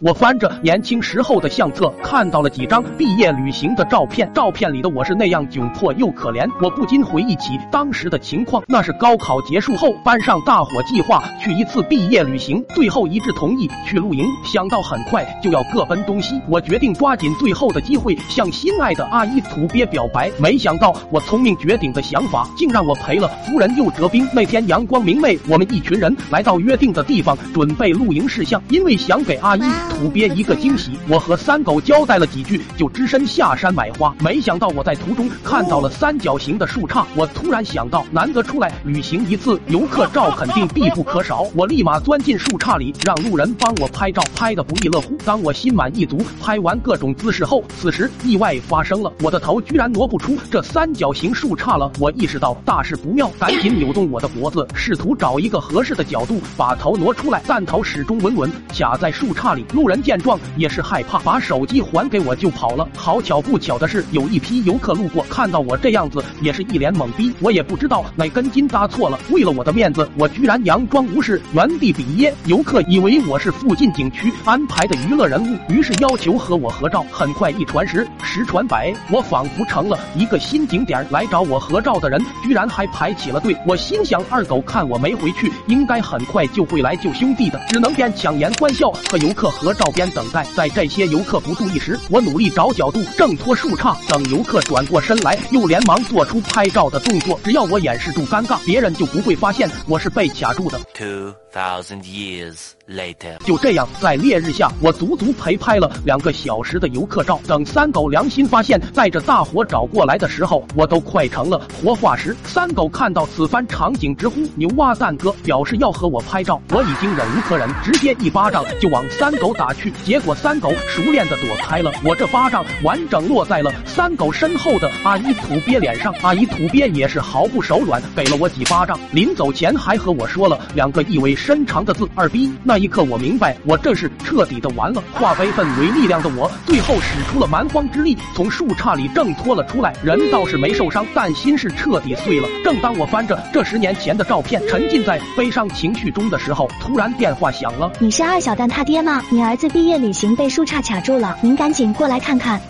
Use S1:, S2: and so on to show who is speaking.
S1: 我翻着年轻时候的相册，看到了几张毕业旅行的照片。照片里的我是那样窘迫又可怜，我不禁回忆起当时的情况。那是高考结束后，班上大伙计划去一次毕业旅行，最后一致同意去露营。想到很快就要各奔东西，我决定抓紧最后的机会向心爱的阿姨土鳖表白。没想到我聪明绝顶的想法，竟让我赔了夫人又折兵。那天阳光明媚，我们一群人来到约定的地方，准备露营事项。因为想给阿依。土鳖一个惊喜，我和三狗交代了几句，就只身下山买花。没想到我在途中看到了三角形的树杈，我突然想到，难得出来旅行一次，游客照肯定必不可少。我立马钻进树杈里，让路人帮我拍照，拍得不亦乐乎。当我心满意足拍完各种姿势后，此时意外发生了，我的头居然挪不出这三角形树杈了。我意识到大事不妙，赶紧扭动我的脖子，试图找一个合适的角度把头挪出来，但头始终稳稳卡在树杈里。路人见状也是害怕，把手机还给我就跑了。好巧不巧的是，有一批游客路过，看到我这样子，也是一脸懵逼。我也不知道哪根筋搭错了，为了我的面子，我居然佯装无事，原地比耶。游客以为我是附近景区安排的娱乐人物，于是要求和我合照。很快一传十，十传百，我仿佛成了一个新景点。来找我合照的人居然还排起了队。我心想，二狗看我没回去，应该很快就会来救兄弟的，只能边强颜欢笑和游客合照边等待。在这些游客不注意时，我努力找角度挣脱树杈。等游客转过身来，又连忙做出拍照的动作。只要我掩饰住尴尬，别人就不会发现我是被卡住的。
S2: Two thousand years later，
S1: 就这样，在烈日下，我足足陪拍了两个小时的游客照。等三狗良心发现，带着大火找过来的时候，我都快成了活化石。三狗看到此番场景，直呼牛蛙蛋哥，表示要和我拍照。我已经忍无可忍，直接一巴掌就往三狗打去。结果三狗熟练的躲开了，我这巴掌完整落在了三狗身后的阿姨土鳖脸上。阿姨土鳖也是毫不手软，给了我几巴掌。临走前还和我说了两个意味深长的字：二逼。那一刻我明白，我这是彻底的完了。化悲愤为力量的我，最后使出了蛮荒之力，从树杈里挣脱了出来。人倒是没受伤，但心是彻底碎了。正当我翻着这十年前的照片，沉浸在悲伤情绪中的时候，突然电话响了。
S3: 你是二小蛋他爹吗？你儿子毕业旅行被树杈卡住了，您赶紧过来看看。